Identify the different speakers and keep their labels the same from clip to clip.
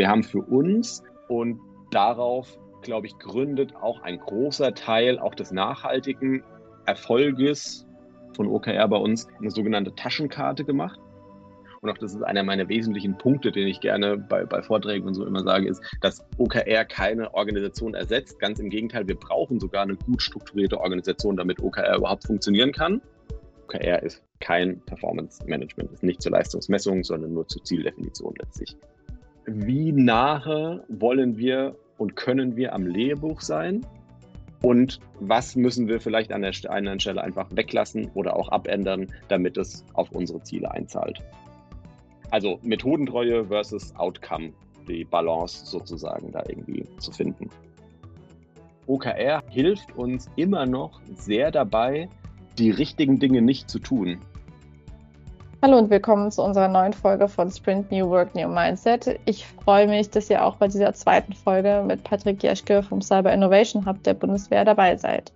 Speaker 1: Wir haben für uns und darauf, glaube ich, gründet auch ein großer Teil auch des nachhaltigen Erfolges von OKR bei uns eine sogenannte Taschenkarte gemacht. Und auch das ist einer meiner wesentlichen Punkte, den ich gerne bei, bei Vorträgen und so immer sage, ist, dass OKR keine Organisation ersetzt. Ganz im Gegenteil, wir brauchen sogar eine gut strukturierte Organisation, damit OKR überhaupt funktionieren kann. OKR ist kein Performance Management, ist nicht zur Leistungsmessung, sondern nur zur Zieldefinition letztlich. Wie nahe wollen wir und können wir am Lehrbuch sein? Und was müssen wir vielleicht an der einen Stelle einfach weglassen oder auch abändern, damit es auf unsere Ziele einzahlt? Also Methodentreue versus Outcome, die Balance sozusagen da irgendwie zu finden. OKR hilft uns immer noch sehr dabei, die richtigen Dinge nicht zu tun.
Speaker 2: Hallo und willkommen zu unserer neuen Folge von Sprint New Work New Mindset. Ich freue mich, dass ihr auch bei dieser zweiten Folge mit Patrick Jeschke vom Cyber Innovation Hub der Bundeswehr dabei seid.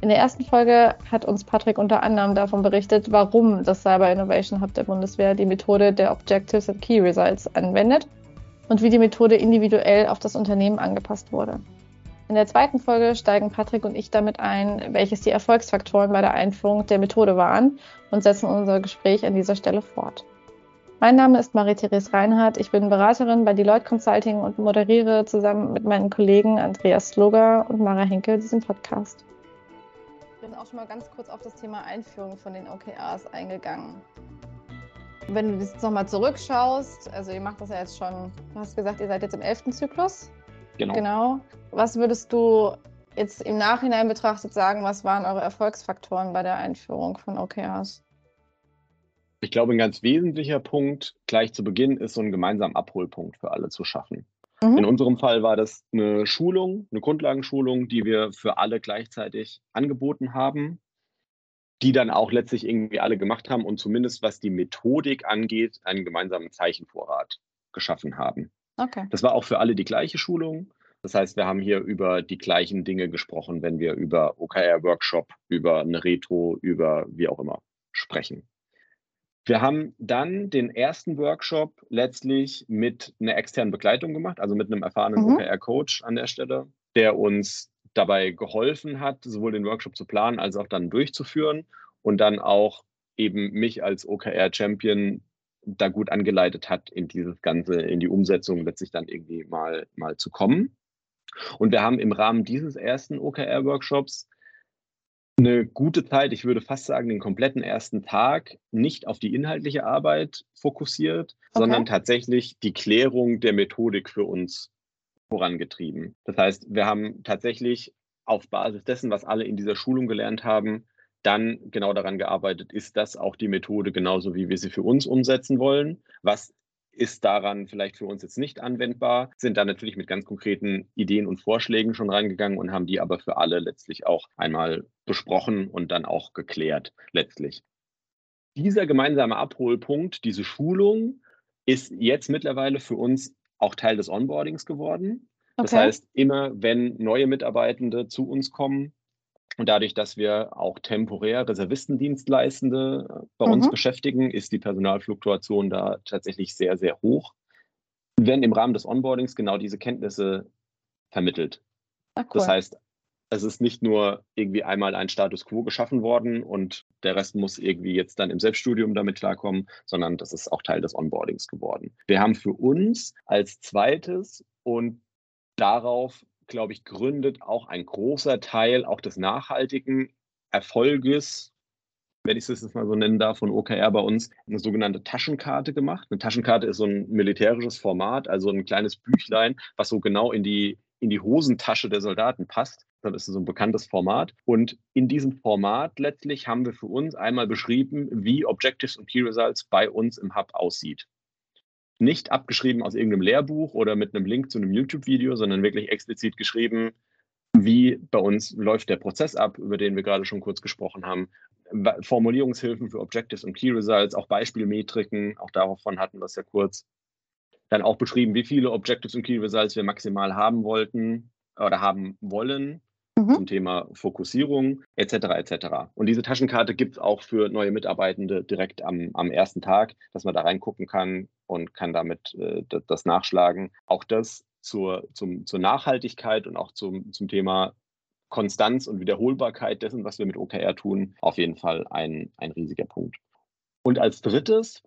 Speaker 2: In der ersten Folge hat uns Patrick unter anderem davon berichtet, warum das Cyber Innovation Hub der Bundeswehr die Methode der Objectives and Key Results anwendet und wie die Methode individuell auf das Unternehmen angepasst wurde. In der zweiten Folge steigen Patrick und ich damit ein, welches die Erfolgsfaktoren bei der Einführung der Methode waren und setzen unser Gespräch an dieser Stelle fort. Mein Name ist Marie-Therese Reinhardt. Ich bin Beraterin bei Deloitte Consulting und moderiere zusammen mit meinen Kollegen Andreas Sloger und Mara Henkel diesen Podcast. Ich bin auch schon mal ganz kurz auf das Thema Einführung von den OKRs eingegangen. Wenn du jetzt nochmal zurückschaust, also ihr macht das ja jetzt schon, du hast gesagt, ihr seid jetzt im elften Zyklus. Genau. genau. Was würdest du jetzt im Nachhinein betrachtet sagen, was waren eure Erfolgsfaktoren bei der Einführung von OKRs?
Speaker 1: Ich glaube, ein ganz wesentlicher Punkt gleich zu Beginn ist so ein gemeinsamer Abholpunkt für alle zu schaffen. Mhm. In unserem Fall war das eine Schulung, eine Grundlagenschulung, die wir für alle gleichzeitig angeboten haben, die dann auch letztlich irgendwie alle gemacht haben und zumindest was die Methodik angeht, einen gemeinsamen Zeichenvorrat geschaffen haben. Okay. Das war auch für alle die gleiche Schulung. Das heißt, wir haben hier über die gleichen Dinge gesprochen, wenn wir über OKR-Workshop, über eine Retro, über wie auch immer sprechen. Wir haben dann den ersten Workshop letztlich mit einer externen Begleitung gemacht, also mit einem erfahrenen mhm. OKR-Coach an der Stelle, der uns dabei geholfen hat, sowohl den Workshop zu planen als auch dann durchzuführen und dann auch eben mich als OKR-Champion da gut angeleitet hat, in dieses Ganze, in die Umsetzung letztlich dann irgendwie mal, mal zu kommen. Und wir haben im Rahmen dieses ersten OKR-Workshops eine gute Zeit, ich würde fast sagen, den kompletten ersten Tag nicht auf die inhaltliche Arbeit fokussiert, okay. sondern tatsächlich die Klärung der Methodik für uns vorangetrieben. Das heißt, wir haben tatsächlich auf Basis dessen, was alle in dieser Schulung gelernt haben, dann genau daran gearbeitet, ist das auch die Methode genauso, wie wir sie für uns umsetzen wollen? Was ist daran vielleicht für uns jetzt nicht anwendbar, sind da natürlich mit ganz konkreten Ideen und Vorschlägen schon reingegangen und haben die aber für alle letztlich auch einmal besprochen und dann auch geklärt letztlich. Dieser gemeinsame Abholpunkt, diese Schulung ist jetzt mittlerweile für uns auch Teil des Onboardings geworden. Das okay. heißt, immer wenn neue Mitarbeitende zu uns kommen, und dadurch, dass wir auch temporär Reservistendienstleistende äh, bei mhm. uns beschäftigen, ist die Personalfluktuation da tatsächlich sehr, sehr hoch. Wenn im Rahmen des Onboardings genau diese Kenntnisse vermittelt. Ach, cool. Das heißt, es ist nicht nur irgendwie einmal ein Status quo geschaffen worden und der Rest muss irgendwie jetzt dann im Selbststudium damit klarkommen, sondern das ist auch Teil des Onboardings geworden. Wir haben für uns als zweites und darauf glaube ich, gründet auch ein großer Teil auch des nachhaltigen Erfolges, wenn ich es jetzt mal so nennen darf, von OKR bei uns, eine sogenannte Taschenkarte gemacht. Eine Taschenkarte ist so ein militärisches Format, also ein kleines Büchlein, was so genau in die, in die Hosentasche der Soldaten passt. Das ist so ein bekanntes Format. Und in diesem Format letztlich haben wir für uns einmal beschrieben, wie Objectives und Key Results bei uns im Hub aussieht nicht abgeschrieben aus irgendeinem Lehrbuch oder mit einem Link zu einem YouTube-Video, sondern wirklich explizit geschrieben, wie bei uns läuft der Prozess ab, über den wir gerade schon kurz gesprochen haben. Formulierungshilfen für Objectives und Key Results, auch Beispielmetriken, auch davon hatten wir es ja kurz. Dann auch beschrieben, wie viele Objectives und Key Results wir maximal haben wollten oder haben wollen mhm. zum Thema Fokussierung etc. etc. Und diese Taschenkarte gibt es auch für neue Mitarbeitende direkt am, am ersten Tag, dass man da reingucken kann und kann damit äh, das nachschlagen. Auch das zur, zum, zur Nachhaltigkeit und auch zum, zum Thema Konstanz und Wiederholbarkeit dessen, was wir mit OKR tun, auf jeden Fall ein, ein riesiger Punkt. Und als drittes,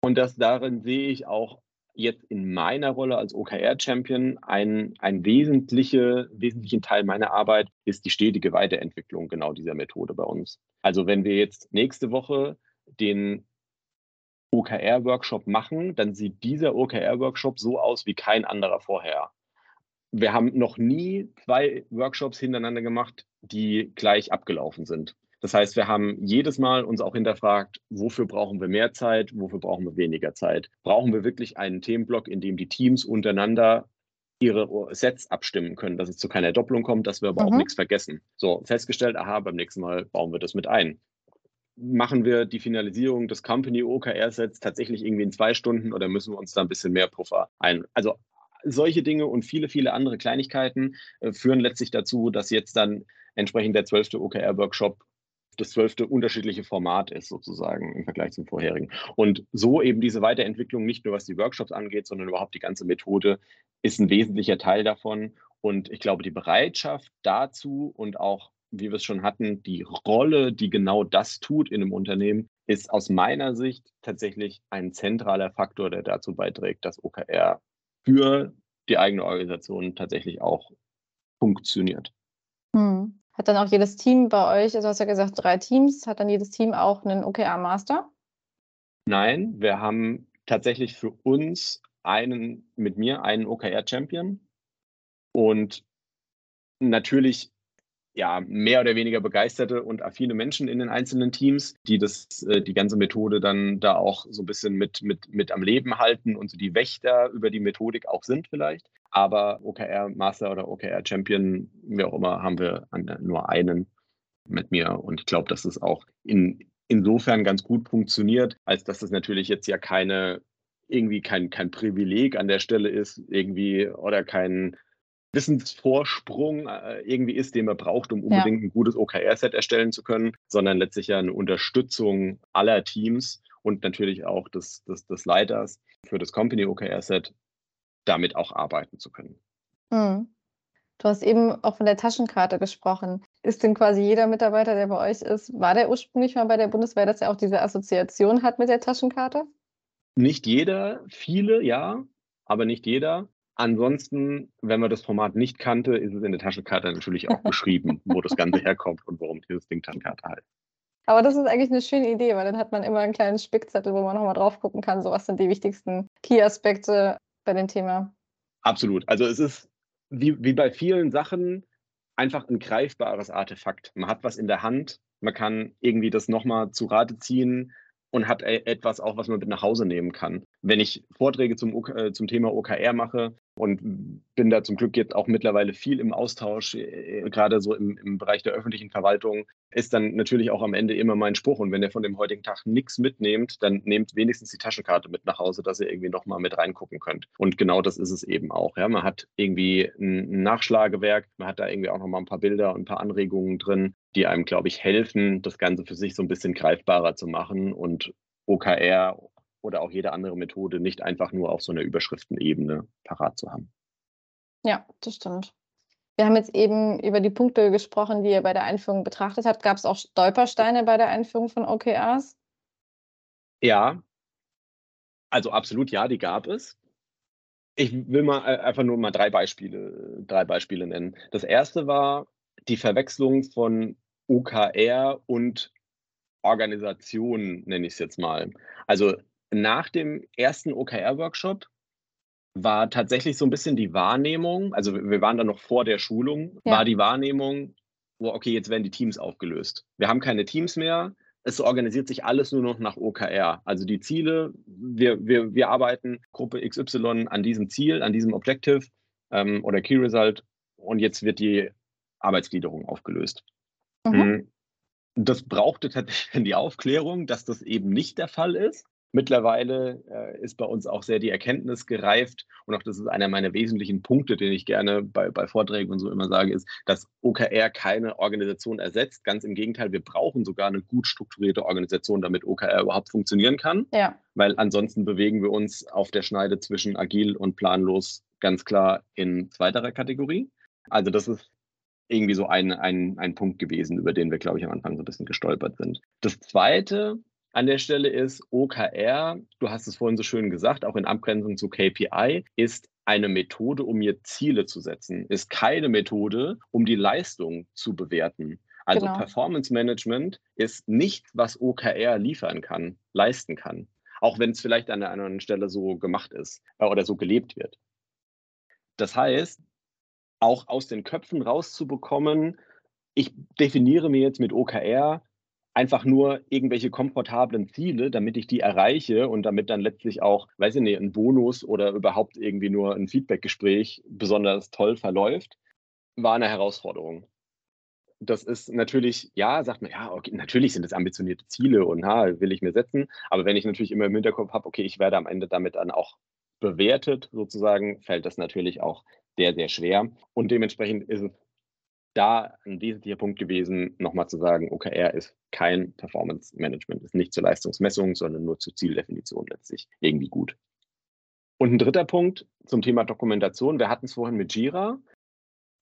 Speaker 1: und das darin sehe ich auch jetzt in meiner Rolle als OKR-Champion ein, ein wesentliche, wesentlichen Teil meiner Arbeit ist die stetige Weiterentwicklung genau dieser Methode bei uns. Also wenn wir jetzt nächste Woche den OKR-Workshop machen, dann sieht dieser OKR-Workshop so aus wie kein anderer vorher. Wir haben noch nie zwei Workshops hintereinander gemacht, die gleich abgelaufen sind. Das heißt, wir haben jedes Mal uns auch hinterfragt, wofür brauchen wir mehr Zeit, wofür brauchen wir weniger Zeit? Brauchen wir wirklich einen Themenblock, in dem die Teams untereinander ihre Sets abstimmen können, dass es zu keiner Doppelung kommt, dass wir aber mhm. auch nichts vergessen. So, festgestellt, aha, beim nächsten Mal bauen wir das mit ein. Machen wir die Finalisierung des Company OKR-Sets tatsächlich irgendwie in zwei Stunden oder müssen wir uns da ein bisschen mehr Puffer ein? Also solche Dinge und viele, viele andere Kleinigkeiten äh, führen letztlich dazu, dass jetzt dann entsprechend der zwölfte OKR-Workshop das zwölfte unterschiedliche Format ist, sozusagen im Vergleich zum vorherigen. Und so eben diese Weiterentwicklung, nicht nur was die Workshops angeht, sondern überhaupt die ganze Methode, ist ein wesentlicher Teil davon. Und ich glaube, die Bereitschaft dazu und auch, wie wir es schon hatten, die Rolle, die genau das tut in einem Unternehmen, ist aus meiner Sicht tatsächlich ein zentraler Faktor, der dazu beiträgt, dass OKR für die eigene Organisation tatsächlich auch funktioniert.
Speaker 2: Hm. Hat dann auch jedes Team bei euch, also hast du ja gesagt, drei Teams, hat dann jedes Team auch einen OKR-Master?
Speaker 1: Nein, wir haben tatsächlich für uns einen, mit mir einen OKR-Champion und natürlich ja, mehr oder weniger begeisterte und affine Menschen in den einzelnen Teams, die das, äh, die ganze Methode dann da auch so ein bisschen mit, mit, mit am Leben halten und so die Wächter über die Methodik auch sind vielleicht. Aber OKR Master oder OKR Champion, wie auch immer, haben wir nur einen mit mir. Und ich glaube, dass es auch in, insofern ganz gut funktioniert, als dass es natürlich jetzt ja keine irgendwie kein, kein Privileg an der Stelle ist, irgendwie oder kein Wissensvorsprung äh, irgendwie ist, den man braucht, um unbedingt ja. ein gutes OKR-Set erstellen zu können, sondern letztlich ja eine Unterstützung aller Teams und natürlich auch des, des, des Leiters für das Company OKR-Set damit auch arbeiten zu können.
Speaker 2: Mhm. Du hast eben auch von der Taschenkarte gesprochen. Ist denn quasi jeder Mitarbeiter, der bei euch ist, war der ursprünglich mal bei der Bundeswehr, dass er auch diese Assoziation hat mit der Taschenkarte?
Speaker 1: Nicht jeder, viele ja, aber nicht jeder. Ansonsten, wenn man das Format nicht kannte, ist es in der Taschenkarte natürlich auch beschrieben, wo das Ganze herkommt und warum dieses Ding Taschenkarte heißt.
Speaker 2: Aber das ist eigentlich eine schöne Idee, weil dann hat man immer einen kleinen Spickzettel, wo man nochmal drauf gucken kann, so was sind die wichtigsten Key-Aspekte bei dem Thema.
Speaker 1: Absolut. Also es ist wie, wie bei vielen Sachen einfach ein greifbares Artefakt. Man hat was in der Hand, man kann irgendwie das nochmal zu Rate ziehen, und hat e-, etwas auch, was man mit nach Hause nehmen kann. Wenn ich Vorträge zum, äh, zum Thema OKR mache, und bin da zum Glück jetzt auch mittlerweile viel im Austausch, äh, gerade so im, im, Bereich der öffentlichen Verwaltung, ist dann natürlich auch am Ende immer mein Spruch. Und wenn ihr von dem heutigen Tag nichts mitnehmt, dann nehmt wenigstens die Taschenkarte mit nach Hause, dass ihr irgendwie nochmal mit reingucken könnt. Und genau das ist es eben auch. Ja. Man hat irgendwie ein Nachschlagewerk, man hat da irgendwie auch nochmal ein paar Bilder und ein paar Anregungen drin, die einem, glaube ich, helfen, das Ganze für sich so ein bisschen greifbarer zu machen und OKR oder auch jede andere Methode nicht einfach nur auf so einer Überschriftenebene parat zu haben.
Speaker 2: Ja, das stimmt. Wir haben jetzt eben über die Punkte gesprochen, die ihr bei der Einführung betrachtet habt. Gab es auch Stolpersteine bei der Einführung von OKRs?
Speaker 1: Ja, also absolut ja, die gab es. Ich will mal äh, einfach nur mal drei Beispiele, drei Beispiele nennen. Das erste war die Verwechslung von OKR und Organisation, nenne ich es jetzt mal. Also nach dem ersten OKR-Workshop war tatsächlich so ein bisschen die Wahrnehmung, also wir waren da noch vor der Schulung, ja. war die Wahrnehmung, wo, okay, jetzt werden die Teams aufgelöst. Wir haben keine Teams mehr, es organisiert sich alles nur noch nach OKR. Also die Ziele, wir, wir, wir arbeiten Gruppe XY an diesem Ziel, an diesem Objective ähm, oder Key Result und jetzt wird die Arbeitsgliederung aufgelöst. Mhm. Hm. Das brauchte tatsächlich die Aufklärung, dass das eben nicht der Fall ist. Mittlerweile äh, ist bei uns auch sehr die Erkenntnis gereift und auch das ist einer meiner wesentlichen Punkte, den ich gerne bei, bei Vorträgen und so immer sage, ist, dass OKR keine Organisation ersetzt. Ganz im Gegenteil, wir brauchen sogar eine gut strukturierte Organisation, damit OKR überhaupt funktionieren kann. Ja. weil ansonsten bewegen wir uns auf der Schneide zwischen agil und planlos ganz klar in zweiterer Kategorie. Also das ist irgendwie so ein, ein, ein Punkt gewesen, über den wir, glaube ich, am Anfang so ein bisschen gestolpert sind. Das Zweite an der Stelle ist OKR, du hast es vorhin so schön gesagt, auch in Abgrenzung zu KPI, ist eine Methode, um mir Ziele zu setzen, ist keine Methode, um die Leistung zu bewerten. Also genau. Performance Management ist nicht, was OKR liefern kann, leisten kann. Auch wenn es vielleicht an einer anderen Stelle so gemacht ist äh, oder so gelebt wird. Das heißt, auch aus den Köpfen rauszubekommen, ich definiere mir jetzt mit OKR einfach nur irgendwelche komfortablen Ziele, damit ich die erreiche und damit dann letztlich auch, weiß ich nicht, ein Bonus oder überhaupt irgendwie nur ein Feedbackgespräch besonders toll verläuft, war eine Herausforderung. Das ist natürlich, ja, sagt man, ja, okay, natürlich sind es ambitionierte Ziele und ha, will ich mir setzen. Aber wenn ich natürlich immer im Hinterkopf habe, okay, ich werde am Ende damit dann auch bewertet, sozusagen, fällt das natürlich auch sehr, sehr schwer. Und dementsprechend ist es da ein wesentlicher Punkt gewesen, nochmal zu sagen, OKR ist kein Performance Management, ist nicht zur Leistungsmessung, sondern nur zur Zieldefinition letztlich irgendwie gut. Und ein dritter Punkt zum Thema Dokumentation. Wir hatten es vorhin mit Jira.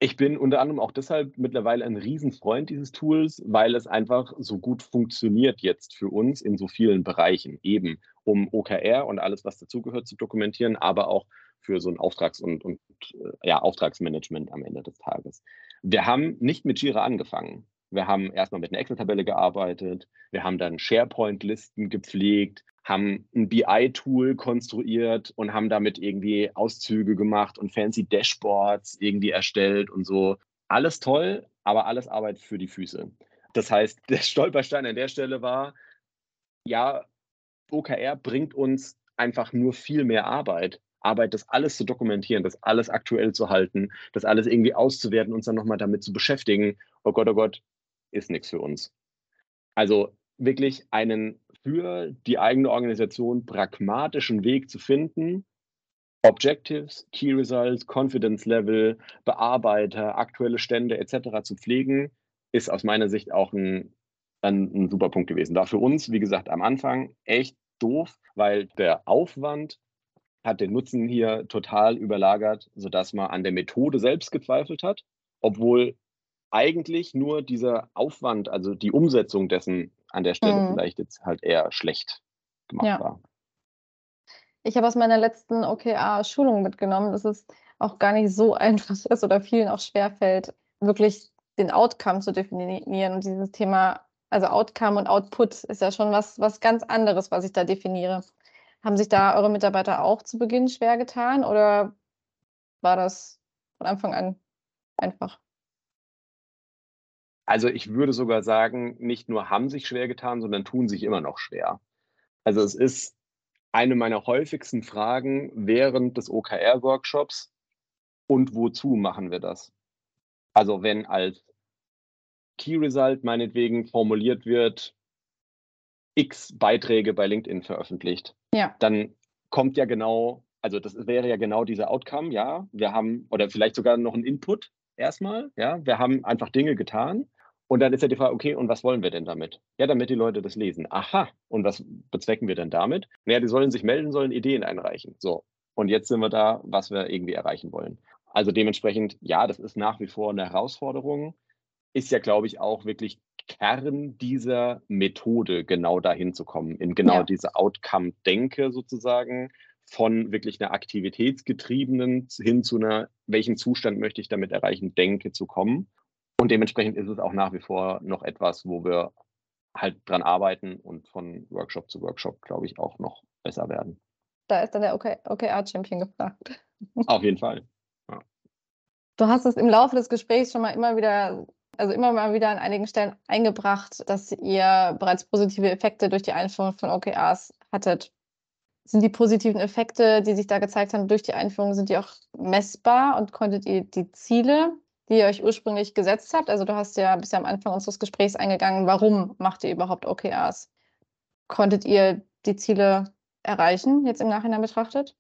Speaker 1: Ich bin unter anderem auch deshalb mittlerweile ein Riesenfreund dieses Tools, weil es einfach so gut funktioniert jetzt für uns in so vielen Bereichen, eben um OKR und alles, was dazugehört, zu dokumentieren, aber auch für so ein Auftrags- und, und äh, ja, Auftragsmanagement am Ende des Tages. Wir haben nicht mit Jira angefangen. Wir haben erstmal mit einer Excel-Tabelle gearbeitet, wir haben dann SharePoint-Listen gepflegt, haben ein BI-Tool konstruiert und haben damit irgendwie Auszüge gemacht und fancy Dashboards irgendwie erstellt und so. Alles toll, aber alles Arbeit für die Füße. Das heißt, der Stolperstein an der Stelle war, ja, OKR bringt uns einfach nur viel mehr Arbeit. Arbeit, das alles zu dokumentieren, das alles aktuell zu halten, das alles irgendwie auszuwerten, uns dann nochmal damit zu beschäftigen. Oh Gott, oh Gott, ist nichts für uns. Also wirklich einen für die eigene Organisation pragmatischen Weg zu finden, Objectives, Key Results, Confidence Level, Bearbeiter, aktuelle Stände etc. zu pflegen, ist aus meiner Sicht auch ein, ein, ein super Punkt gewesen. Da für uns, wie gesagt, am Anfang echt doof, weil der Aufwand hat den Nutzen hier total überlagert, sodass man an der Methode selbst gezweifelt hat, obwohl eigentlich nur dieser Aufwand, also die Umsetzung dessen an der Stelle mhm. vielleicht jetzt halt eher schlecht gemacht ja. war.
Speaker 2: Ich habe aus meiner letzten OKR-Schulung mitgenommen, dass es auch gar nicht so einfach ist oder vielen auch schwerfällt, wirklich den Outcome zu definieren. Und dieses Thema, also Outcome und Output ist ja schon was, was ganz anderes, was ich da definiere. Haben sich da eure Mitarbeiter auch zu Beginn schwer getan oder war das von Anfang an einfach?
Speaker 1: Also ich würde sogar sagen, nicht nur haben sich schwer getan, sondern tun sich immer noch schwer. Also es ist eine meiner häufigsten Fragen während des OKR-Workshops. Und wozu machen wir das? Also wenn als Key Result meinetwegen formuliert wird, x Beiträge bei LinkedIn veröffentlicht, ja. dann kommt ja genau, also das wäre ja genau dieser Outcome, ja, wir haben, oder vielleicht sogar noch ein Input erstmal, ja, wir haben einfach Dinge getan und dann ist ja die Frage, okay, und was wollen wir denn damit? Ja, damit die Leute das lesen. Aha, und was bezwecken wir denn damit? Naja, die sollen sich melden, sollen Ideen einreichen. So, und jetzt sind wir da, was wir irgendwie erreichen wollen. Also dementsprechend, ja, das ist nach wie vor eine Herausforderung. Ist ja, glaube ich, auch wirklich Kern dieser Methode, genau dahin zu kommen, in genau ja. diese Outcome-Denke sozusagen, von wirklich einer aktivitätsgetriebenen hin zu einer, welchen Zustand möchte ich damit erreichen, Denke zu kommen. Und dementsprechend ist es auch nach wie vor noch etwas, wo wir halt dran arbeiten und von Workshop zu Workshop, glaube ich, auch noch besser werden.
Speaker 2: Da ist dann der OKR-Champion gefragt.
Speaker 1: Auf jeden Fall. Ja.
Speaker 2: Du hast es im Laufe des Gesprächs schon mal immer wieder also immer mal wieder an einigen Stellen eingebracht, dass ihr bereits positive Effekte durch die Einführung von OKRs hattet. Sind die positiven Effekte, die sich da gezeigt haben durch die Einführung, sind die auch messbar und konntet ihr die Ziele, die ihr euch ursprünglich gesetzt habt, also du hast ja bisher am Anfang unseres Gesprächs eingegangen, warum macht ihr überhaupt OKRs? Konntet ihr die Ziele erreichen, jetzt im Nachhinein betrachtet?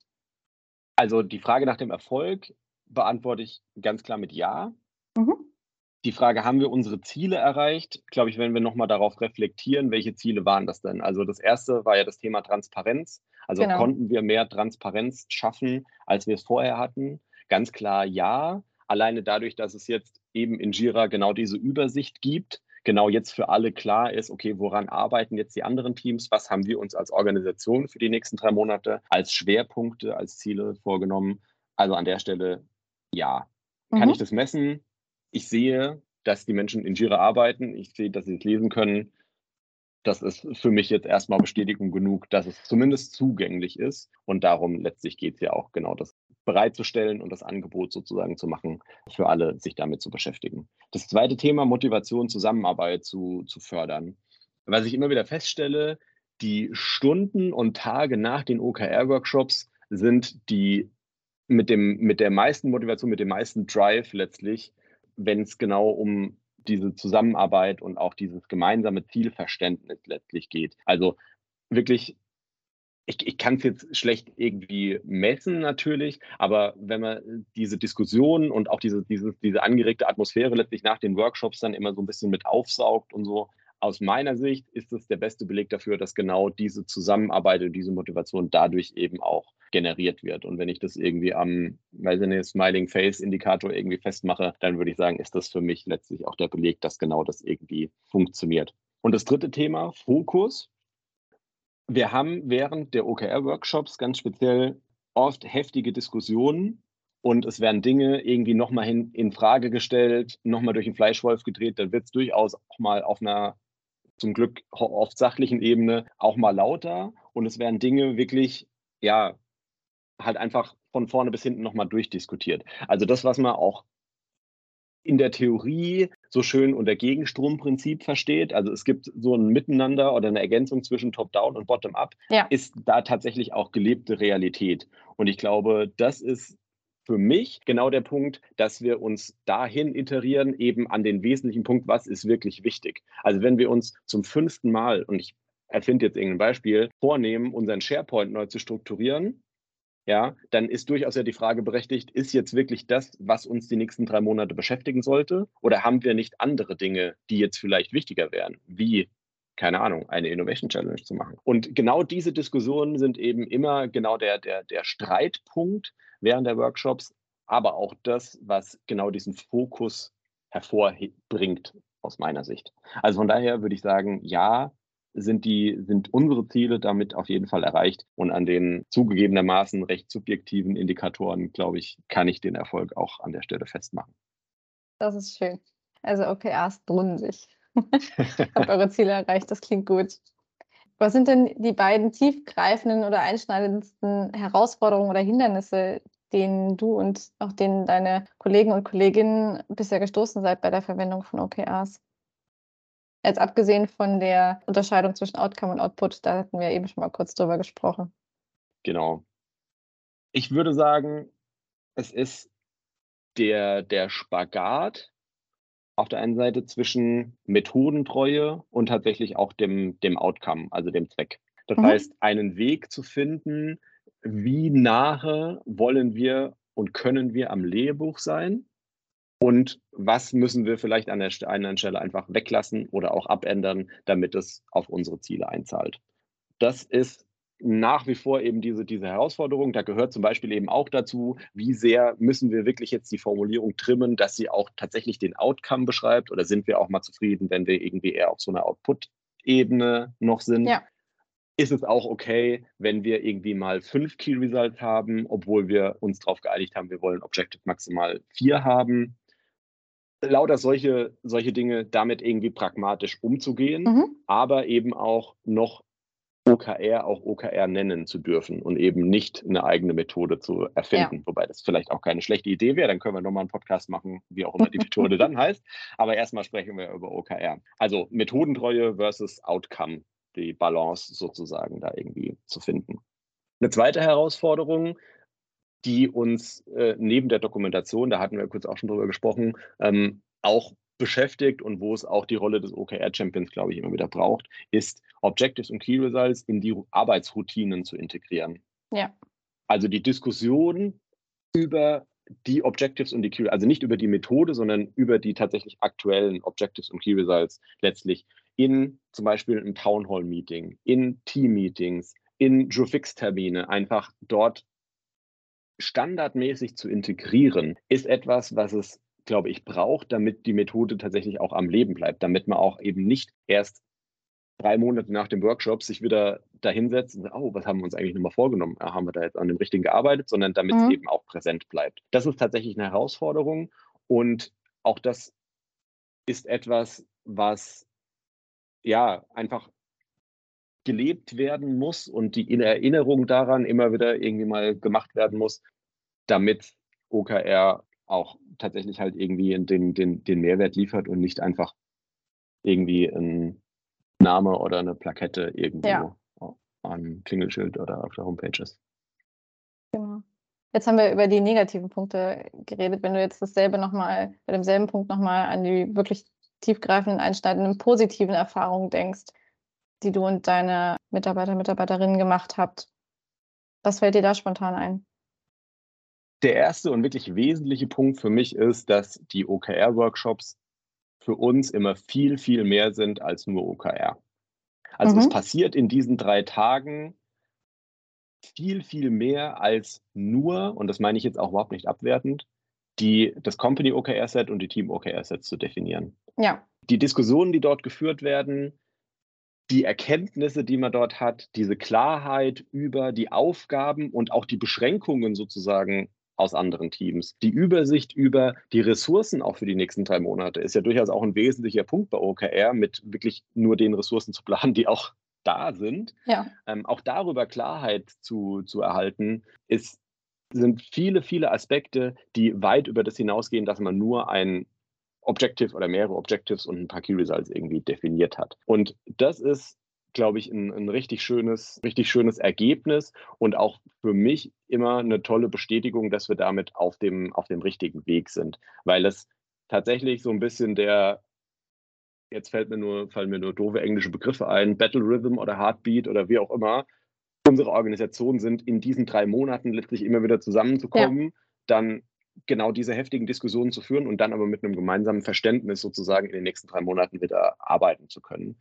Speaker 1: Also die Frage nach dem Erfolg beantworte ich ganz klar mit Ja. Mhm. Die Frage, haben wir unsere Ziele erreicht? Glaube ich, wenn wir nochmal darauf reflektieren, welche Ziele waren das denn? Also das erste war ja das Thema Transparenz. Also genau. konnten wir mehr Transparenz schaffen, als wir es vorher hatten? Ganz klar ja. Alleine dadurch, dass es jetzt eben in Jira genau diese Übersicht gibt, genau jetzt für alle klar ist, okay, woran arbeiten jetzt die anderen Teams? Was haben wir uns als Organisation für die nächsten drei Monate als Schwerpunkte, als Ziele vorgenommen? Also an der Stelle ja. Kann mhm. ich das messen? Ich sehe, dass die Menschen in Jira arbeiten, ich sehe, dass sie es lesen können. Das ist für mich jetzt erstmal Bestätigung genug, dass es zumindest zugänglich ist. Und darum letztlich geht es ja auch genau, das bereitzustellen und das Angebot sozusagen zu machen, für alle sich damit zu beschäftigen. Das zweite Thema, Motivation, Zusammenarbeit zu, zu fördern. Was ich immer wieder feststelle, die Stunden und Tage nach den OKR-Workshops sind die mit, dem, mit der meisten Motivation, mit dem meisten Drive letztlich wenn es genau um diese Zusammenarbeit und auch dieses gemeinsame Zielverständnis letztlich geht. Also wirklich, ich, ich kann es jetzt schlecht irgendwie messen natürlich, aber wenn man diese Diskussion und auch diese, diese, diese angeregte Atmosphäre letztlich nach den Workshops dann immer so ein bisschen mit aufsaugt und so, aus meiner Sicht ist es der beste Beleg dafür, dass genau diese Zusammenarbeit und diese Motivation dadurch eben auch generiert wird. Und wenn ich das irgendwie am, weiß ich nicht, Smiling Face Indikator irgendwie festmache, dann würde ich sagen, ist das für mich letztlich auch der Beleg, dass genau das irgendwie funktioniert. Und das dritte Thema, Fokus. Wir haben während der OKR-Workshops ganz speziell oft heftige Diskussionen und es werden Dinge irgendwie nochmal in Frage gestellt, nochmal durch den Fleischwolf gedreht. Da wird es durchaus auch mal auf einer zum Glück auf sachlichen Ebene auch mal lauter und es werden Dinge wirklich, ja, halt einfach von vorne bis hinten nochmal durchdiskutiert. Also das, was man auch in der Theorie so schön unter Gegenstromprinzip versteht, also es gibt so ein Miteinander oder eine Ergänzung zwischen Top-Down und Bottom-Up, ja. ist da tatsächlich auch gelebte Realität. Und ich glaube, das ist für mich genau der Punkt, dass wir uns dahin iterieren, eben an den wesentlichen Punkt, was ist wirklich wichtig. Also wenn wir uns zum fünften Mal, und ich erfinde jetzt irgendein Beispiel, vornehmen, unseren SharePoint neu zu strukturieren, ja, dann ist durchaus ja die Frage berechtigt, ist jetzt wirklich das, was uns die nächsten drei Monate beschäftigen sollte? Oder haben wir nicht andere Dinge, die jetzt vielleicht wichtiger wären, wie keine Ahnung, eine Innovation Challenge zu machen. Und genau diese Diskussionen sind eben immer genau der, der, der Streitpunkt während der Workshops, aber auch das, was genau diesen Fokus hervorbringt aus meiner Sicht. Also von daher würde ich sagen, ja, sind die, sind unsere Ziele damit auf jeden Fall erreicht. Und an den zugegebenermaßen recht subjektiven Indikatoren, glaube ich, kann ich den Erfolg auch an der Stelle festmachen.
Speaker 2: Das ist schön. Also OKRs lohnen sich. Habt eure Ziele erreicht, das klingt gut. Was sind denn die beiden tiefgreifenden oder einschneidendsten Herausforderungen oder Hindernisse, denen du und auch denen deine Kollegen und Kolleginnen bisher gestoßen seid bei der Verwendung von OKRs? Jetzt abgesehen von der Unterscheidung zwischen Outcome und Output, da hatten wir eben schon mal kurz drüber gesprochen.
Speaker 1: Genau. Ich würde sagen, es ist der, der Spagat auf der einen Seite zwischen Methodentreue und tatsächlich auch dem, dem Outcome, also dem Zweck. Das mhm. heißt, einen Weg zu finden, wie nahe wollen wir und können wir am Lehrbuch sein und was müssen wir vielleicht an der einen Stelle einfach weglassen oder auch abändern, damit es auf unsere Ziele einzahlt. Das ist nach wie vor eben diese, diese Herausforderung. Da gehört zum Beispiel eben auch dazu, wie sehr müssen wir wirklich jetzt die Formulierung trimmen, dass sie auch tatsächlich den Outcome beschreibt oder sind wir auch mal zufrieden, wenn wir irgendwie eher auf so einer Output-Ebene noch sind. Ja. Ist es auch okay, wenn wir irgendwie mal fünf Key Results haben, obwohl wir uns darauf geeinigt haben, wir wollen Objective maximal vier haben? lauter solche, solche Dinge damit irgendwie pragmatisch umzugehen, mhm. aber eben auch noch OKR auch OKR nennen zu dürfen und eben nicht eine eigene Methode zu erfinden. Ja. Wobei das vielleicht auch keine schlechte Idee wäre. Dann können wir nochmal einen Podcast machen, wie auch immer die Methode dann heißt. Aber erstmal sprechen wir über OKR. Also Methodentreue versus Outcome, die Balance sozusagen da irgendwie zu finden. Eine zweite Herausforderung, die uns äh, neben der Dokumentation, da hatten wir kurz auch schon drüber gesprochen, ähm, auch beschäftigt und wo es auch die Rolle des OKR-Champions, glaube ich, immer wieder braucht, ist Objectives und Key Results in die Arbeitsroutinen zu integrieren. Ja. Also die Diskussion über die Objectives und die Key, also nicht über die Methode, sondern über die tatsächlich aktuellen Objectives und Key Results letztlich in zum Beispiel einem Town Hall Meeting, in Team-Meetings, in Drew-Fix-Termine einfach dort standardmäßig zu integrieren, ist etwas, was es, glaube ich, braucht, damit die Methode tatsächlich auch am Leben bleibt, damit man auch eben nicht erst drei Monate nach dem Workshop sich wieder dahinsetzt und sagt, oh, was haben wir uns eigentlich nochmal vorgenommen? Ah, haben wir da jetzt an dem richtigen gearbeitet, sondern damit mhm. es eben auch präsent bleibt. Das ist tatsächlich eine Herausforderung und auch das ist etwas, was ja einfach gelebt werden muss und die Erinnerung daran immer wieder irgendwie mal gemacht werden muss, damit OKR auch tatsächlich halt irgendwie den, den, den Mehrwert liefert und nicht einfach irgendwie ein Name oder eine Plakette irgendwo ja. an Klingelschild oder auf der Homepage ist.
Speaker 2: Genau. Jetzt haben wir über die negativen Punkte geredet. Wenn du jetzt dasselbe nochmal, bei demselben Punkt nochmal an die wirklich tiefgreifenden, einschneidenden positiven Erfahrungen denkst, die du und deine Mitarbeiter, Mitarbeiterinnen gemacht habt, was fällt dir da spontan ein?
Speaker 1: Der erste und wirklich wesentliche Punkt für mich ist, dass die OKR-Workshops für uns immer viel, viel mehr sind als nur OKR. Also mhm. es passiert in diesen drei Tagen viel, viel mehr als nur, und das meine ich jetzt auch überhaupt nicht abwertend, die, das Company OKR-Set und die Team OKR-Sets zu definieren.
Speaker 2: Ja.
Speaker 1: Die Diskussionen, die dort geführt werden, die Erkenntnisse, die man dort hat, diese Klarheit über die Aufgaben und auch die Beschränkungen sozusagen aus anderen Teams. Die Übersicht über die Ressourcen auch für die nächsten drei Monate ist ja durchaus auch ein wesentlicher Punkt bei OKR, mit wirklich nur den Ressourcen zu planen, die auch da sind.
Speaker 2: Ja.
Speaker 1: Ähm, auch darüber Klarheit zu, zu erhalten, ist, sind viele, viele Aspekte, die weit über das hinausgehen, dass man nur ein Objective oder mehrere Objectives und ein paar Key Results irgendwie definiert hat. Und das ist glaube ich, ein, ein, richtig schönes, richtig schönes Ergebnis und auch für mich immer eine tolle Bestätigung, dass wir damit auf dem, auf dem richtigen Weg sind. Weil es tatsächlich so ein bisschen der, jetzt fällt mir nur, fallen mir nur doofe englische Begriffe ein, Battle Rhythm oder Heartbeat oder wie auch immer, unsere Organisationen sind in diesen drei Monaten letztlich immer wieder zusammenzukommen, ja. dann genau diese heftigen Diskussionen zu führen und dann aber mit einem gemeinsamen Verständnis sozusagen in den nächsten drei Monaten wieder arbeiten zu können.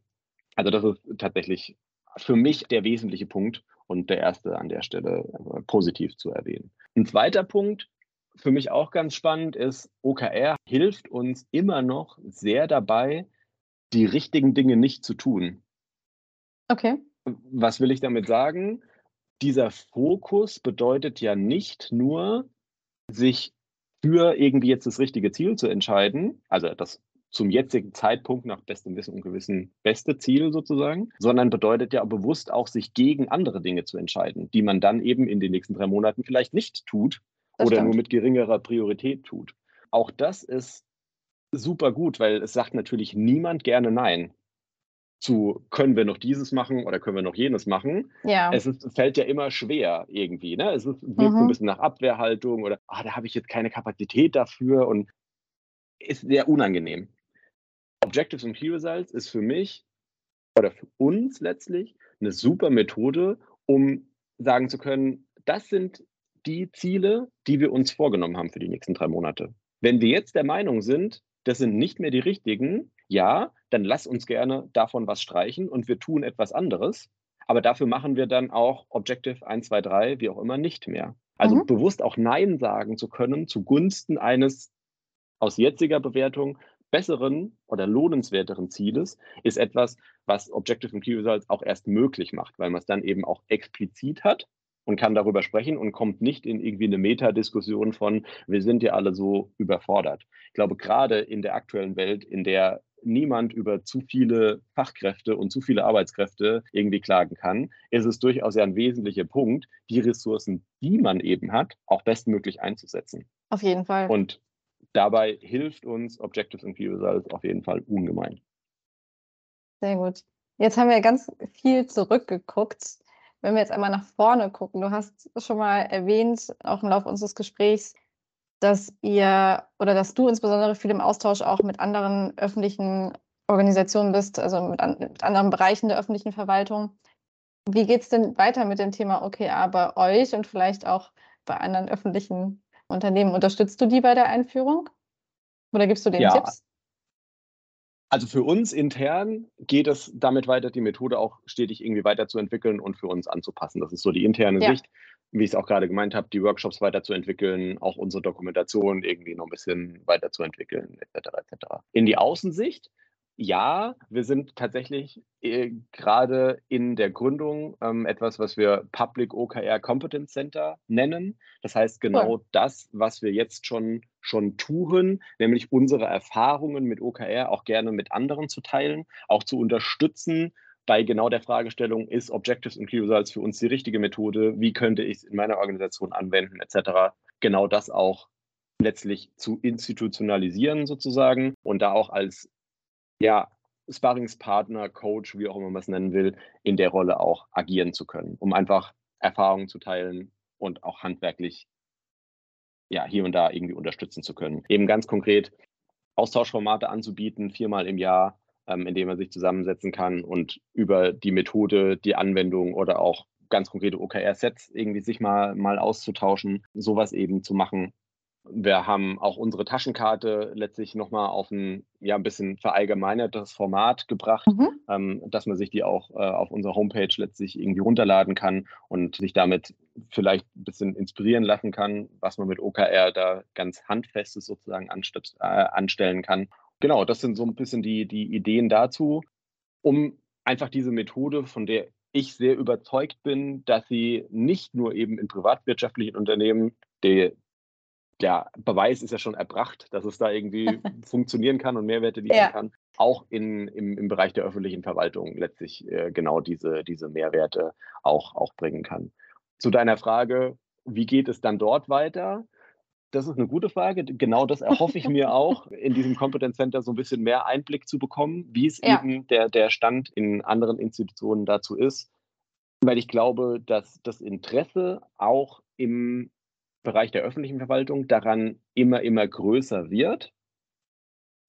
Speaker 1: Also das ist tatsächlich für mich der wesentliche Punkt und der erste an der Stelle äh, positiv zu erwähnen. Ein zweiter Punkt, für mich auch ganz spannend, ist, OKR hilft uns immer noch sehr dabei, die richtigen Dinge nicht zu tun.
Speaker 2: Okay.
Speaker 1: Was will ich damit sagen? Dieser Fokus bedeutet ja nicht nur, sich für irgendwie jetzt das richtige Ziel zu entscheiden, also das zum jetzigen Zeitpunkt nach bestem Wissen und Gewissen beste Ziel sozusagen, sondern bedeutet ja bewusst auch, sich gegen andere Dinge zu entscheiden, die man dann eben in den nächsten drei Monaten vielleicht nicht tut das oder stimmt. nur mit geringerer Priorität tut. Auch das ist super gut, weil es sagt natürlich niemand gerne Nein zu, können wir noch dieses machen oder können wir noch jenes machen.
Speaker 2: Ja.
Speaker 1: Es ist, fällt ja immer schwer irgendwie. Ne? Es ist, wirkt mhm. ein bisschen nach Abwehrhaltung oder ah, da habe ich jetzt keine Kapazität dafür und ist sehr unangenehm. Objectives und Key Results ist für mich oder für uns letztlich eine super Methode, um sagen zu können, das sind die Ziele, die wir uns vorgenommen haben für die nächsten drei Monate. Wenn wir jetzt der Meinung sind, das sind nicht mehr die richtigen, ja, dann lass uns gerne davon was streichen und wir tun etwas anderes. Aber dafür machen wir dann auch Objective 1, 2, 3, wie auch immer, nicht mehr. Also mhm. bewusst auch Nein sagen zu können zugunsten eines aus jetziger Bewertung besseren oder lohnenswerteren Zieles ist etwas, was Objective and Key Results auch erst möglich macht, weil man es dann eben auch explizit hat und kann darüber sprechen und kommt nicht in irgendwie eine Metadiskussion von, wir sind ja alle so überfordert. Ich glaube, gerade in der aktuellen Welt, in der niemand über zu viele Fachkräfte und zu viele Arbeitskräfte irgendwie klagen kann, ist es durchaus ja ein wesentlicher Punkt, die Ressourcen, die man eben hat, auch bestmöglich einzusetzen.
Speaker 2: Auf jeden Fall.
Speaker 1: Und dabei hilft uns Objectives and Key Results auf jeden Fall ungemein.
Speaker 2: Sehr gut. Jetzt haben wir ganz viel zurückgeguckt. Wenn wir jetzt einmal nach vorne gucken, du hast schon mal erwähnt, auch im Laufe unseres Gesprächs, dass ihr oder dass du insbesondere viel im Austausch auch mit anderen öffentlichen Organisationen bist, also mit, an, mit anderen Bereichen der öffentlichen Verwaltung. Wie geht es denn weiter mit dem Thema OKR bei euch und vielleicht auch bei anderen öffentlichen Unternehmen. Unterstützt du die bei der Einführung? Oder gibst du denen ja. Tipps?
Speaker 1: Also für uns intern geht es damit weiter, die Methode auch stetig irgendwie weiterzuentwickeln und für uns anzupassen. Das ist so die interne ja. Sicht. Wie ich es auch gerade gemeint habe, die Workshops weiterzuentwickeln, auch unsere Dokumentation irgendwie noch ein bisschen weiterzuentwickeln, etc. etc. In die Außensicht ja, wir sind tatsächlich äh, gerade in der Gründung ähm, etwas, was wir Public OKR Competence Center nennen. Das heißt genau cool. das, was wir jetzt schon, schon tun, nämlich unsere Erfahrungen mit OKR auch gerne mit anderen zu teilen, auch zu unterstützen bei genau der Fragestellung, ist Objectives and Key Results für uns die richtige Methode? Wie könnte ich es in meiner Organisation anwenden, etc. Genau das auch letztlich zu institutionalisieren sozusagen und da auch als ja, Sparringspartner, Coach, wie auch immer man es nennen will, in der Rolle auch agieren zu können, um einfach Erfahrungen zu teilen und auch handwerklich ja, hier und da irgendwie unterstützen zu können. Eben ganz konkret Austauschformate anzubieten, viermal im Jahr, ähm, in man sich zusammensetzen kann und über die Methode, die Anwendung oder auch ganz konkrete OKR-Sets irgendwie sich mal, mal auszutauschen, sowas eben zu machen, wir haben auch unsere Taschenkarte letztlich nochmal auf ein ja, ein bisschen verallgemeinertes Format gebracht, mhm. ähm, dass man sich die auch äh, auf unserer Homepage letztlich irgendwie runterladen kann und sich damit vielleicht ein bisschen inspirieren lassen kann, was man mit OKR da ganz handfestes sozusagen äh, anstellen kann. Genau, das sind so ein bisschen die, die Ideen dazu, um einfach diese Methode, von der ich sehr überzeugt bin, dass sie nicht nur eben in privatwirtschaftlichen Unternehmen die, der Beweis ist ja schon erbracht, dass es da irgendwie funktionieren kann und Mehrwerte liefern ja. kann. Auch in, im, im Bereich der öffentlichen Verwaltung letztlich äh, genau diese, diese Mehrwerte auch, auch bringen kann. Zu deiner Frage, wie geht es dann dort weiter? Das ist eine gute Frage. Genau das erhoffe ich mir auch, in diesem Competence Center so ein bisschen mehr Einblick zu bekommen, wie es ja. eben der, der Stand in anderen Institutionen dazu ist. Weil ich glaube, dass das Interesse auch im Bereich der öffentlichen Verwaltung daran immer, immer größer wird.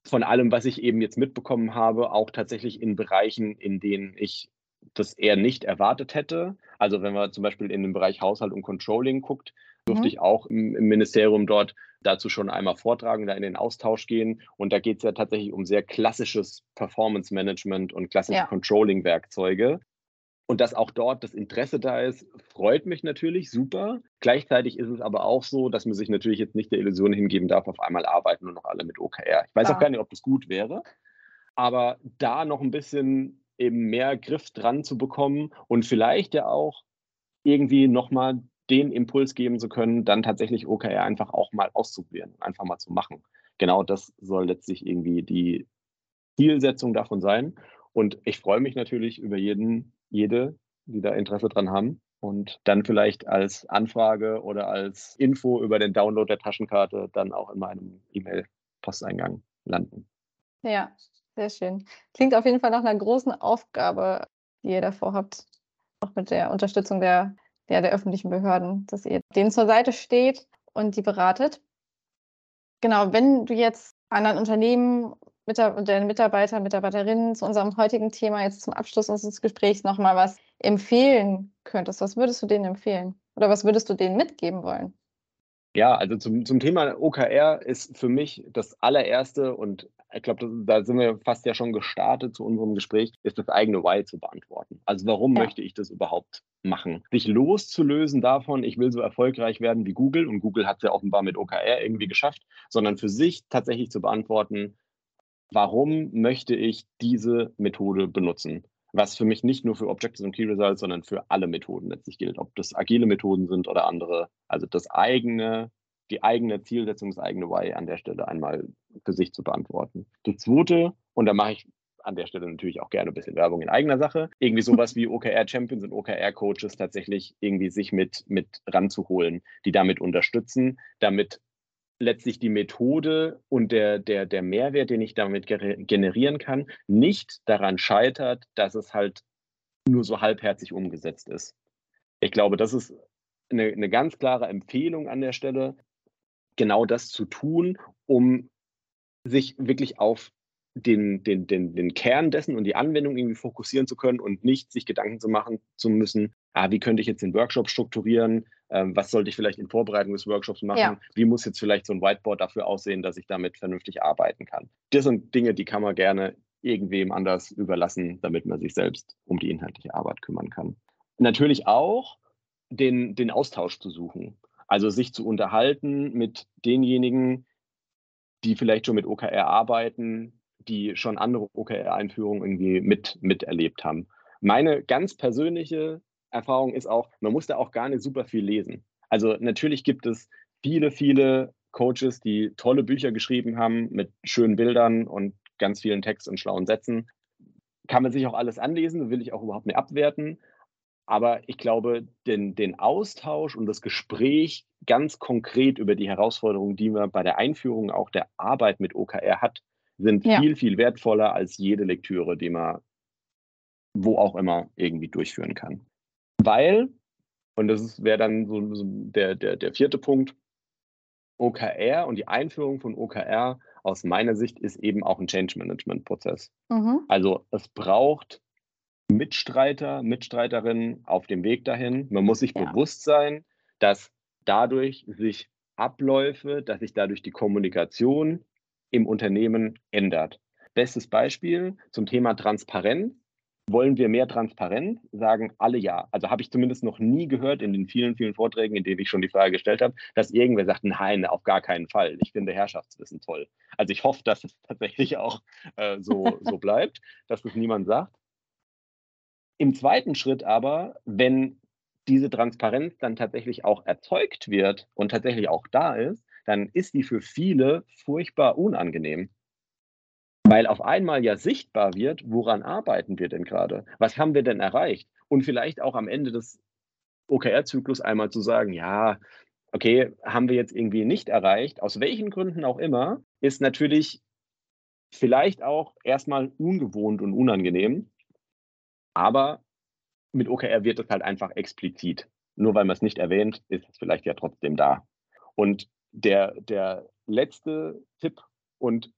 Speaker 1: Von allem, was ich eben jetzt mitbekommen habe, auch tatsächlich in Bereichen, in denen ich das eher nicht erwartet hätte. Also wenn man zum Beispiel in den Bereich Haushalt und Controlling guckt, durfte mhm. ich auch im, im, Ministerium dort dazu schon einmal vortragen, da in den Austausch gehen. Und da geht es ja tatsächlich um sehr klassisches Performance Management und klassische ja. Controlling-Werkzeuge. Und dass auch dort das Interesse da ist, freut mich natürlich super. Gleichzeitig ist es aber auch so, dass man sich natürlich jetzt nicht der Illusion hingeben darf, auf einmal arbeiten nur noch alle mit OKR. Ich weiß ja. auch gar nicht, ob das gut wäre. Aber da noch ein bisschen eben mehr Griff dran zu bekommen und vielleicht ja auch irgendwie nochmal den Impuls geben zu können, dann tatsächlich OKR einfach auch mal auszuprobieren, einfach mal zu machen. Genau das soll letztlich irgendwie die Zielsetzung davon sein. Und ich freue mich natürlich über jeden, jede, die da Interesse dran haben und dann vielleicht als Anfrage oder als Info über den Download der Taschenkarte dann auch in meinem E-Mail-Posteingang landen.
Speaker 2: Ja, sehr schön. Klingt auf jeden Fall nach einer großen Aufgabe, die ihr davor habt, auch mit der Unterstützung der, der, der öffentlichen Behörden, dass ihr denen zur Seite steht und die beratet. Genau, wenn du jetzt anderen Unternehmen den Mitarbeiter, Mitarbeiterinnen zu unserem heutigen Thema jetzt zum Abschluss unseres Gesprächs nochmal was empfehlen könntest, was würdest du denen empfehlen? Oder was würdest du denen mitgeben wollen?
Speaker 1: Ja, also zum, zum Thema OKR ist für mich das allererste und ich glaube, da sind wir fast ja schon gestartet zu unserem Gespräch, ist das eigene Why zu beantworten. Also warum ja. möchte ich das überhaupt machen? Sich loszulösen davon, ich will so erfolgreich werden wie Google und Google hat es ja offenbar mit OKR irgendwie geschafft, sondern für sich tatsächlich zu beantworten, warum möchte ich diese Methode benutzen? Was für mich nicht nur für Objectives und Key Results, sondern für alle Methoden letztlich gilt, ob das agile Methoden sind oder andere. Also das eigene, die eigene Zielsetzung, das eigene Why an der Stelle einmal für sich zu beantworten. Das zweite, und da mache ich an der Stelle natürlich auch gerne ein bisschen Werbung in eigener Sache. Irgendwie sowas wie OKR Champions und OKR Coaches tatsächlich irgendwie sich mit, mit ranzuholen, die damit unterstützen, damit letztlich die Methode und der, der, der Mehrwert, den ich damit generieren kann, nicht daran scheitert, dass es halt nur so halbherzig umgesetzt ist. Ich glaube, das ist eine, eine ganz klare Empfehlung an der Stelle, genau das zu tun, um sich wirklich auf den, den, den, den Kern dessen und die Anwendung irgendwie fokussieren zu können und nicht sich Gedanken zu machen zu müssen, ah, wie könnte ich jetzt den Workshop strukturieren? Ähm, was sollte ich vielleicht in Vorbereitung des Workshops machen? Ja. Wie muss jetzt vielleicht so ein Whiteboard dafür aussehen, dass ich damit vernünftig arbeiten kann? Das sind Dinge, die kann man gerne irgendwem anders überlassen, damit man sich selbst um die inhaltliche Arbeit kümmern kann. Natürlich auch den, den Austausch zu suchen. Also sich zu unterhalten mit denjenigen, die vielleicht schon mit OKR arbeiten, die schon andere OKR-Einführungen irgendwie mit, miterlebt haben. Meine ganz persönliche Erfahrung ist auch, man muss da auch gar nicht super viel lesen. Also natürlich gibt es viele, viele Coaches, die tolle Bücher geschrieben haben mit schönen Bildern und ganz vielen Text und schlauen Sätzen. Kann man sich auch alles anlesen, will ich auch überhaupt nicht abwerten. Aber ich glaube, den, den Austausch und das Gespräch ganz konkret über die Herausforderungen, die man bei der Einführung auch der Arbeit mit OKR hat, sind ja. viel, viel wertvoller als jede Lektüre, die man wo auch immer irgendwie durchführen kann. Weil, und das wäre dann so, so der, der, der vierte Punkt, OKR und die Einführung von OKR aus meiner Sicht ist eben auch ein Change Management Prozess. Mhm. Also es braucht Mitstreiter, Mitstreiterinnen auf dem Weg dahin. Man muss sich ja. bewusst sein, dass dadurch sich Abläufe, dass sich dadurch die Kommunikation im Unternehmen ändert. Bestes Beispiel zum Thema Transparenz. Wollen wir mehr Transparenz? Sagen alle ja. Also habe ich zumindest noch nie gehört in den vielen, vielen Vorträgen, in denen ich schon die Frage gestellt habe, dass irgendwer sagt, nein, auf gar keinen Fall. Ich finde Herrschaftswissen toll. Also ich hoffe, dass es tatsächlich auch äh, so, so bleibt, dass das niemand sagt. Im zweiten Schritt aber, wenn diese Transparenz dann tatsächlich auch erzeugt wird und tatsächlich auch da ist, dann ist die für viele furchtbar unangenehm. Weil auf einmal ja sichtbar wird, woran arbeiten wir denn gerade? Was haben wir denn erreicht? Und vielleicht auch am Ende des OKR-Zyklus einmal zu sagen, ja, okay, haben wir jetzt irgendwie nicht erreicht, aus welchen Gründen auch immer, ist natürlich vielleicht auch erstmal ungewohnt und unangenehm. Aber mit OKR wird es halt einfach explizit. Nur weil man es nicht erwähnt, ist es vielleicht ja trotzdem da. Und der, der letzte Tipp und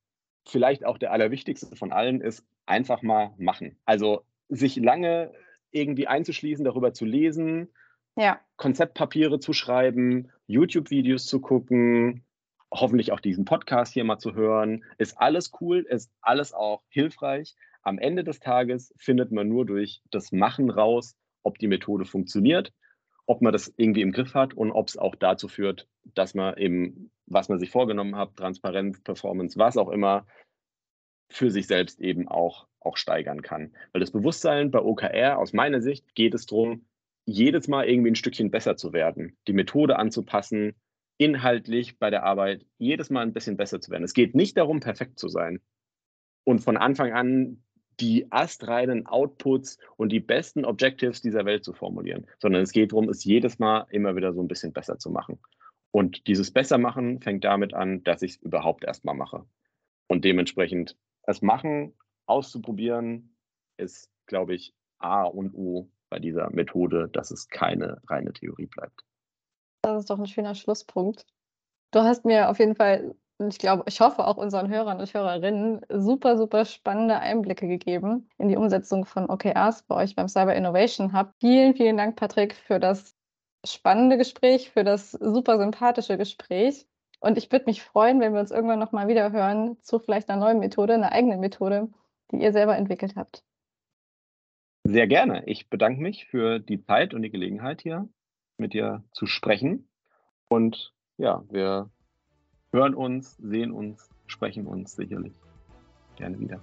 Speaker 1: vielleicht auch der allerwichtigste von allen ist einfach mal machen. Also sich lange irgendwie einzuschließen, darüber zu lesen, ja. Konzeptpapiere zu schreiben, YouTube-Videos zu gucken, hoffentlich auch diesen Podcast hier mal zu hören. Ist alles cool, ist alles auch hilfreich am Ende des Tages findet man nur durch das Machen raus, ob die Methode funktioniert, ob man das irgendwie im Griff hat und ob es auch dazu führt, dass man eben, was man sich vorgenommen hat, Transparenz, Performance, was auch immer, für sich selbst eben auch, auch steigern kann. Weil das Bewusstsein bei OKR, aus meiner Sicht, geht es darum, jedes Mal irgendwie ein Stückchen besser zu werden, die Methode anzupassen, inhaltlich bei der Arbeit jedes Mal ein bisschen besser zu werden. Es geht nicht darum, perfekt zu sein und von Anfang an die astreinen Outputs und die besten Objectives dieser Welt zu formulieren, sondern es geht darum, es jedes Mal immer wieder so ein bisschen besser zu machen. Und dieses Bessermachen fängt damit an, dass ich es überhaupt erstmal mache. Und dementsprechend das Machen, auszuprobieren, ist, glaube ich, A und O bei dieser Methode, dass es keine reine Theorie bleibt.
Speaker 2: Das ist doch ein schöner Schlusspunkt. Du hast mir auf jeden Fall und ich glaube, ich hoffe auch unseren Hörern und Hörerinnen super, super spannende Einblicke gegeben in die Umsetzung von OKRs bei euch beim Cyber Innovation Hub. Vielen, vielen Dank, Patrick, für das spannende Gespräch, für das super sympathische Gespräch. Und ich würde mich freuen, wenn wir uns irgendwann nochmal wieder hören zu vielleicht einer neuen Methode, einer eigenen Methode, die ihr selber entwickelt habt.
Speaker 1: Sehr gerne. Ich bedanke mich für die Zeit und die Gelegenheit hier mit dir zu sprechen. Und ja, wir hören uns, sehen uns, sprechen uns sicherlich gerne wieder.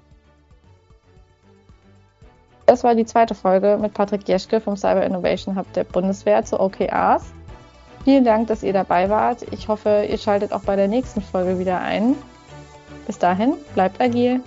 Speaker 2: Das war die zweite Folge mit Patrick Jeschke vom Cyber Innovation Hub der Bundeswehr zu OKRs. Vielen Dank, dass ihr dabei wart. Ich hoffe, ihr schaltet auch bei der nächsten Folge wieder ein. Bis dahin, bleibt agil.